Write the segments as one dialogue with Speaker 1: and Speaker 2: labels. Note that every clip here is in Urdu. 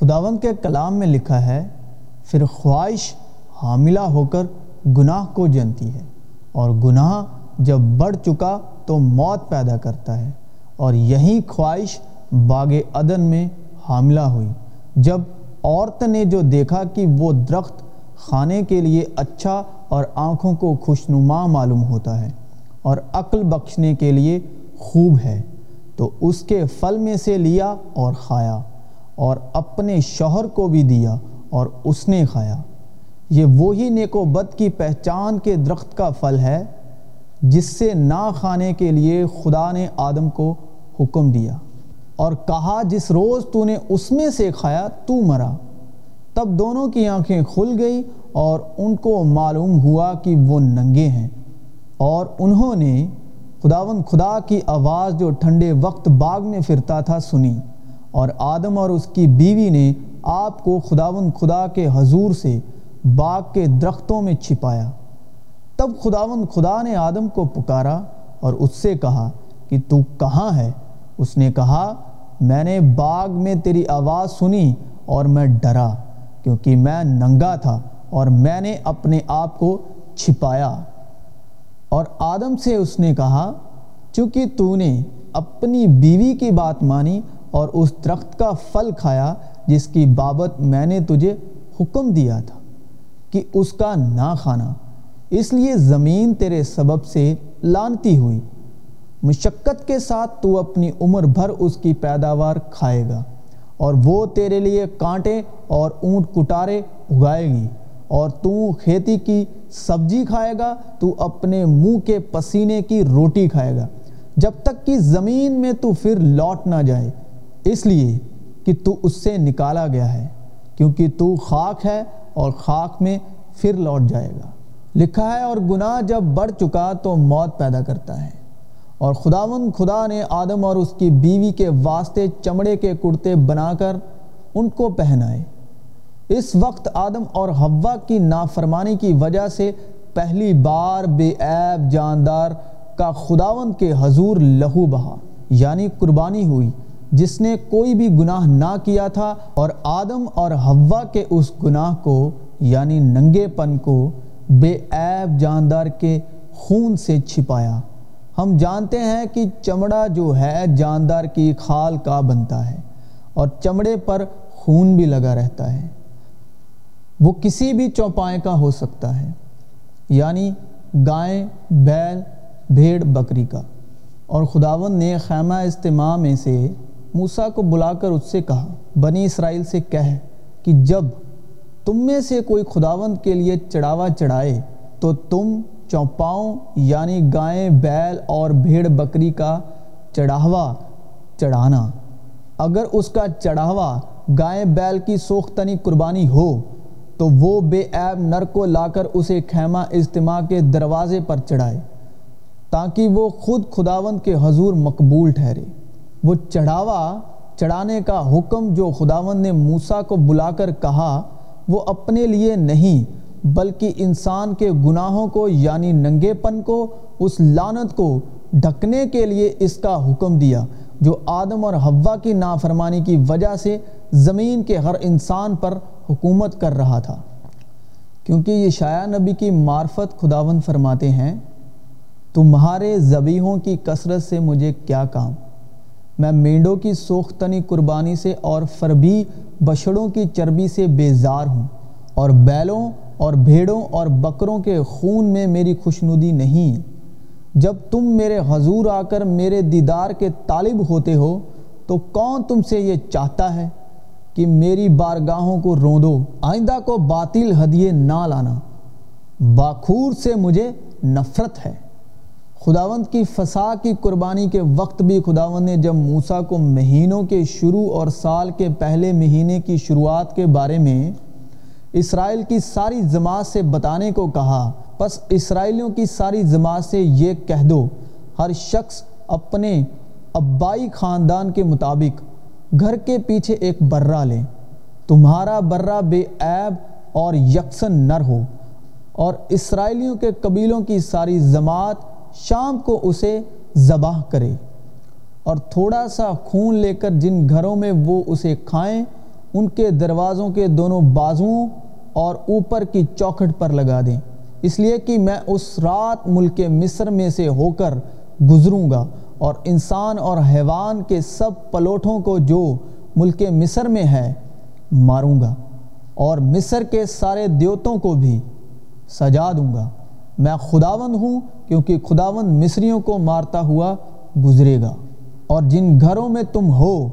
Speaker 1: خداوند کے کلام میں لکھا ہے، پھر خواہش حاملہ ہو کر گناہ کو جنتی ہے۔ اور گناہ جب بڑھ چکا تو موت پیدا کرتا ہے۔ اور یہی خواہش باغ عدن میں حاملہ ہوئی۔ جب عورت نے جو دیکھا کہ وہ درخت کھانے کے لیے اچھا اور آنکھوں کو خوشنما معلوم ہوتا ہے اور عقل بخشنے کے لیے خوب ہے، تو اس کے پھل میں سے لیا اور کھایا۔ اور اپنے شوہر کو بھی دیا اور اس نے کھایا۔ یہ وہی نیک و بد کی پہچان کے درخت کا پھل ہے جس سے نہ کھانے کے لیے خدا نے آدم کو حکم دیا۔ اور کہا، جس روز تو نے اس میں سے کھایا، تو مرا۔ تب دونوں کی آنکھیں کھل گئی اور ان کو معلوم ہوا کہ وہ ننگے ہیں۔ اور انہوں نے خداون خدا کی آواز جو ٹھنڈے وقت باغ میں پھرتا تھا سنی۔ اور آدم اور اس کی بیوی نے آپ کو خداون خدا کے حضور سے باغ کے درختوں میں چھپایا۔ تب خداون خدا نے آدم کو پکارا اور اس سے کہا کہ تو کہاں ہے؟ اس نے کہا، میں نے باغ میں تیری آواز سنی اور میں ڈرا کیونکہ میں ننگا تھا اور میں نے اپنے آپ کو چھپایا۔ اور آدم سے اس نے کہا، چونکہ تو نے اپنی بیوی کی بات مانی اور اس درخت کا پھل کھایا جس کی بابت میں نے تجھے حکم دیا تھا کہ اس کا نہ کھانا۔ اس لیے زمین تیرے سبب سے لانتی ہوئی۔ مشقت کے ساتھ تو اپنی عمر بھر اس کی پیداوار کھائے گا اور وہ تیرے لیے کانٹے اور اونٹ کٹارے اگائے گی۔ اور تو کھیتی کی سبزی کھائے گا، تو اپنے منہ کے پسینے کی روٹی کھائے گا۔ جب تک کہ زمین میں تو پھر لوٹ نہ جائے اس لیے کہ تو اس سے نکالا گیا ہے، کیونکہ تو خاک ہے اور خاک میں پھر لوٹ جائے گا۔ لکھا ہے، اور گناہ جب بڑھ چکا تو موت پیدا کرتا ہے۔ اور خداون خدا نے آدم اور اس کی بیوی کے واسطے چمڑے کے کرتے بنا کر ان کو پہنائے۔ اس وقت آدم اور ہوا کی نافرمانی کی وجہ سے پہلی بار بے عیب جاندار کا خداون کے حضور لہو بہا یعنی قربانی ہوئی۔ جس نے کوئی بھی گناہ نہ کیا تھا اور آدم اور ہوا کے اس گناہ کو یعنی ننگے پن کو، بے عیب جاندار کے خون سے چھپایا۔ ہم جانتے ہیں کہ چمڑا جو ہے جاندار کی کھال کا بنتا ہے اور چمڑے پر خون بھی لگا رہتا ہے۔ وہ کسی بھی چوپائے کا ہو سکتا ہے یعنی گائیں بیل، بھیڑ، بکری کا۔ اور خداون نے خیمہ اجتماع میں سے موسیٰ کو بلا کر اس سے کہا، بنی اسرائیل سے کہہ کہ جب تم میں سے کوئی خداوند کے لیے چڑھاوا چڑھائے، تو تم چوپاؤں یعنی گائیں، بیل اور بھیڑ بکری کا چڑھاوا چڑھانا۔ اگر اس کا چڑھاوا گائیں، بیل کی سوختنی قربانی ہو، تو وہ بے عیب نر کو لا کر اسے خیمہ اجتماع کے دروازے پر چڑھائے، تاکہ وہ خود خداوند کے حضور مقبول ٹھہرے۔ وہ چڑھاوا، چڑھانے کا حکم جو خداوند نے موسیٰ کو بلا کر کہا، وہ اپنے لیے نہیں، بلکہ انسان کے گناہوں کو یعنی ننگے پن کو، اس لانت کو ڈھکنے کے لیے اس کا حکم دیا، جو آدم اور ہوا کی نافرمانی کی وجہ سے زمین کے ہر انسان پر حکومت کر رہا تھا۔ کیونکہ یہ شایع نبی کی معرفت خداوند فرماتے ہیں، تمہارے زبیحوں کی کثرت سے مجھے کیا کام؟ میں مینڈوں کی سوختنی قربانی سے اور فربی بشڑوں کی چربی سے بیزار ہوں اور بیلوں اور بھیڑوں اور بکروں کے خون میں میری خوشنودی نہیں۔ جب تم میرے حضور آ کر میرے دیدار کے طالب ہوتے ہو، تو کون تم سے یہ چاہتا ہے کہ میری بارگاہوں کو روندو، آئندہ کو باطل ہدیے نہ لانا؟ باخور سے مجھے نفرت ہے۔ خداوند کی فسا کی قربانی کے وقت بھی خداوند نے جب موسیٰ کو مہینوں کے شروع اور سال کے پہلے مہینے کی شروعات کے بارے میں اسرائیل کی ساری جماعت سے بتانے کو کہا، پس اسرائیلیوں کی ساری جماعت سے یہ کہہ دو، ہر شخص اپنے ابائی خاندان کے مطابق گھر کے پیچھے ایک برہ لیں تمہارا برہ بے عیب اور یکسن نر ہو۔ اور اسرائیلیوں کے قبیلوں کی ساری جماعت شام کو اسے ذبح کرے اور تھوڑا سا خون لے کر جن گھروں میں وہ اسے کھائیں، ان کے دروازوں کے دونوں بازوؤں اور اوپر کی چوکھٹ پر لگا دیں۔ اس لیے کہ میں اس رات ملک مصر میں سے ہو کر گزروں گا اور انسان اور حیوان کے سب پلوٹوں کو جو ملک مصر میں ہے، ماروں گا اور مصر کے سارے دیوتوں کو بھی سجا دوں گا۔ میں خداوند ہوں کیونکہ خداوند مصریوں کو مارتا ہوا گزرے گا۔ اور جن گھروں میں تم ہو،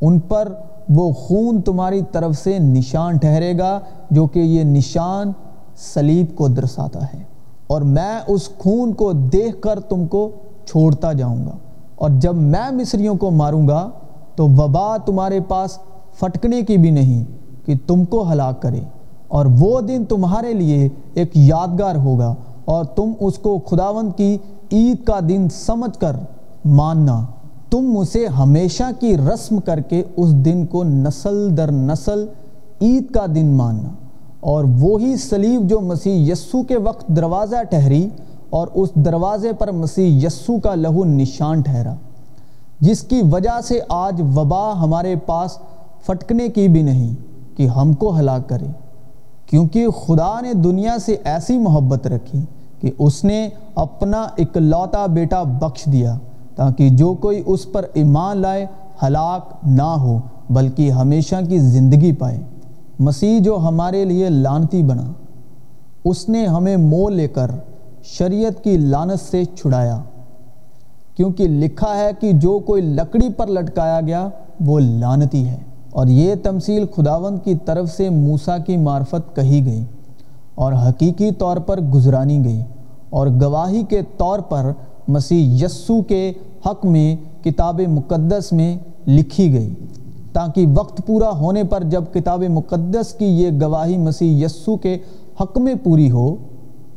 Speaker 1: ان پر وہ خون تمہاری طرف سے نشان ٹھہرے گا جو کہ یہ نشان سلیب کو درساتا ہے۔ اور میں اس خون کو دیکھ کر تم کو چھوڑتا جاؤں گا۔ اور جب میں مصریوں کو ماروں گا، تو وبا تمہارے پاس پھٹکنے کی بھی نہیں کہ تم کو ہلاک کرے۔ اور وہ دن تمہارے لیے ایک یادگار ہوگا۔ اور تم اس کو خداوند کی عید کا دن سمجھ کر ماننا۔ تم اسے ہمیشہ کی رسم کر کے اس دن کو نسل در نسل عید کا دن ماننا۔ اور وہی سلیب جو مسیح یسو کے وقت دروازہ ٹھہری اور اس دروازے پر مسیح یسو کا لہو نشان ٹھہرا، جس کی وجہ سے آج وبا ہمارے پاس پھٹکنے کی بھی نہیں کہ ہم کو ہلاک کرے۔ کیونکہ خدا نے دنیا سے ایسی محبت رکھی کہ اس نے اپنا اکلوتا بیٹا بخش دیا تاکہ جو کوئی اس پر ایمان لائے، ہلاک نہ ہو، بلکہ ہمیشہ کی زندگی پائے۔ مسیح جو ہمارے لیے لانتی بنا، اس نے ہمیں مول لے کر شریعت کی لانت سے چھڑایا۔ کیونکہ لکھا ہے کہ جو کوئی لکڑی پر لٹکایا گیا، وہ لانتی ہے۔ اور یہ تمثیل خداوند کی طرف سے موسیٰ کی معرفت کہی گئی اور حقیقی طور پر گزرانی گئی اور گواہی کے طور پر مسیح یسو کے حق میں کتاب مقدس میں لکھی گئی تاکہ وقت پورا ہونے پر جب کتاب مقدس کی یہ گواہی مسیح یسو کے حق میں پوری ہو،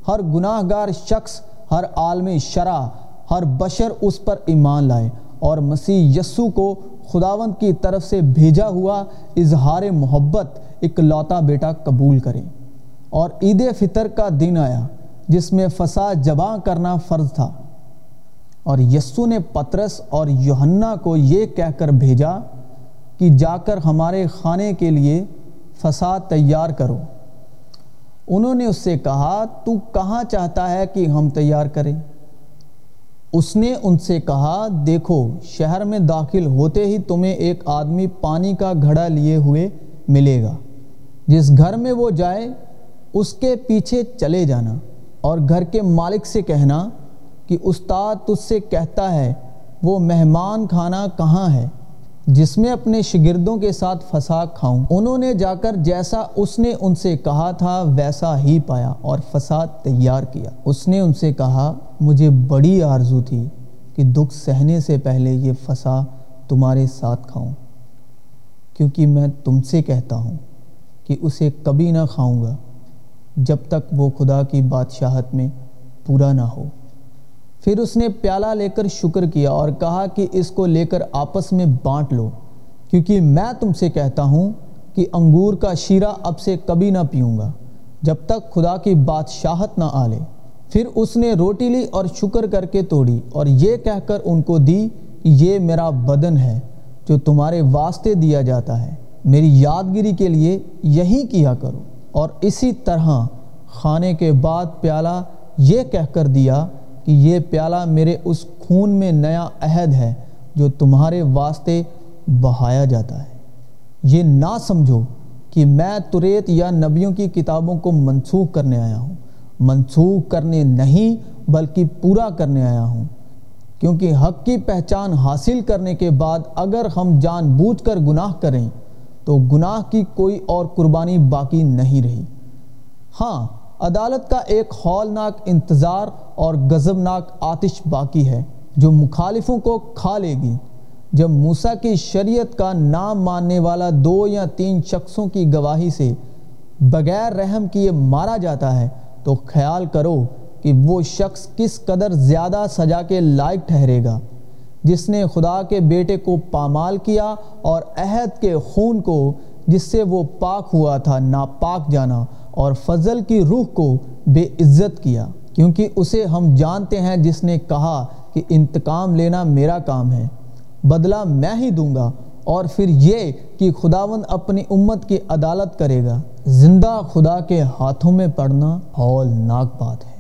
Speaker 1: ہر گناہ گار شخص، ہر عالم شرح ہر بشر اس پر ایمان لائے اور مسیح یسو کو خداوند کی طرف سے بھیجا ہوا اظہار محبت ایک لوتا بیٹا قبول کریں۔ اور عید فطر کا دن آیا جس میں فساد جباں کرنا فرض تھا۔ اور یسو نے پترس اور یوہنہ کو یہ کہہ کر بھیجا کہ جا کر ہمارے خانے کے لیے فساد تیار کرو۔ انہوں نے اس سے کہا، تو کہاں چاہتا ہے کہ ہم تیار کریں؟ اس نے ان سے کہا، دیکھو، شہر میں داخل ہوتے ہی تمہیں ایک آدمی پانی کا گھڑا لیے ہوئے ملے گا۔ جس گھر میں وہ جائے، اس کے پیچھے چلے جانا اور گھر کے مالک سے کہنا کہ استاد تجھ سے کہتا ہے، وہ مہمان کھانا کہاں ہے؟ جس میں اپنے شگردوں کے ساتھ فساد کھاؤں۔ انہوں نے جا کر جیسا اس نے ان سے کہا تھا، ویسا ہی پایا اور فساد تیار کیا۔ اس نے ان سے کہا، مجھے بڑی آرزو تھی کہ دکھ سہنے سے پہلے یہ فسا تمہارے ساتھ کھاؤں۔ کیونکہ میں تم سے کہتا ہوں کہ اسے کبھی نہ کھاؤں گا جب تک وہ خدا کی بادشاہت میں پورا نہ ہو۔ پھر اس نے پیالہ لے کر شکر کیا اور کہا کہ اس کو لے کر آپس میں بانٹ لو، کیونکہ میں تم سے کہتا ہوں کہ انگور کا شیرہ اب سے کبھی نہ پیوں گا۔ جب تک خدا کی بادشاہت نہ آلے پھر اس نے روٹی لی اور شکر کر کے توڑی اور یہ کہہ کر ان کو دی کہ یہ میرا بدن ہے جو تمہارے واسطے دیا جاتا ہے۔ میری یادگیری کے لیے یہی کیا کرو۔ اور اسی طرح کھانے کے بعد پیالہ یہ کہہ کر دیا کہ یہ پیالہ میرے اس خون میں نیا عہد ہے جو تمہارے واسطے بہایا جاتا ہے۔ یہ نہ سمجھو کہ میں تریت یا نبیوں کی کتابوں کو منسوخ کرنے آیا ہوں۔ منسوخ کرنے نہیں، بلکہ پورا کرنے آیا ہوں۔ کیونکہ حق کی پہچان حاصل کرنے کے بعد اگر ہم جان بوجھ کر گناہ کریں، تو گناہ کی کوئی اور قربانی باقی نہیں رہی۔ ہاں عدالت کا ایک ہولناک انتظار اور غضبناک آتش باقی ہے جو مخالفوں کو کھا لے گی۔ جب موسیٰ کی شریعت کا نام ماننے والا دو یا تین شخصوں کی گواہی سے بغیر رحم کیے مارا جاتا ہے، تو خیال کرو کہ وہ شخص کس قدر زیادہ سجا کے لائق ٹھہرے گا۔ جس نے خدا کے بیٹے کو پامال کیا اور عہد کے خون کو، جس سے وہ پاک ہوا تھا، ناپاک جانا۔ اور فضل کی روح کو بے عزت کیا، کیونکہ اسے ہم جانتے ہیں، جس نے کہا کہ انتقام لینا میرا کام ہے۔ بدلہ میں ہی دوں گا، اور پھر یہ کہ خداون اپنی امت کی عدالت کرے گا۔ زندہ خدا کے ہاتھوں میں پڑنا ہولناک بات ہے۔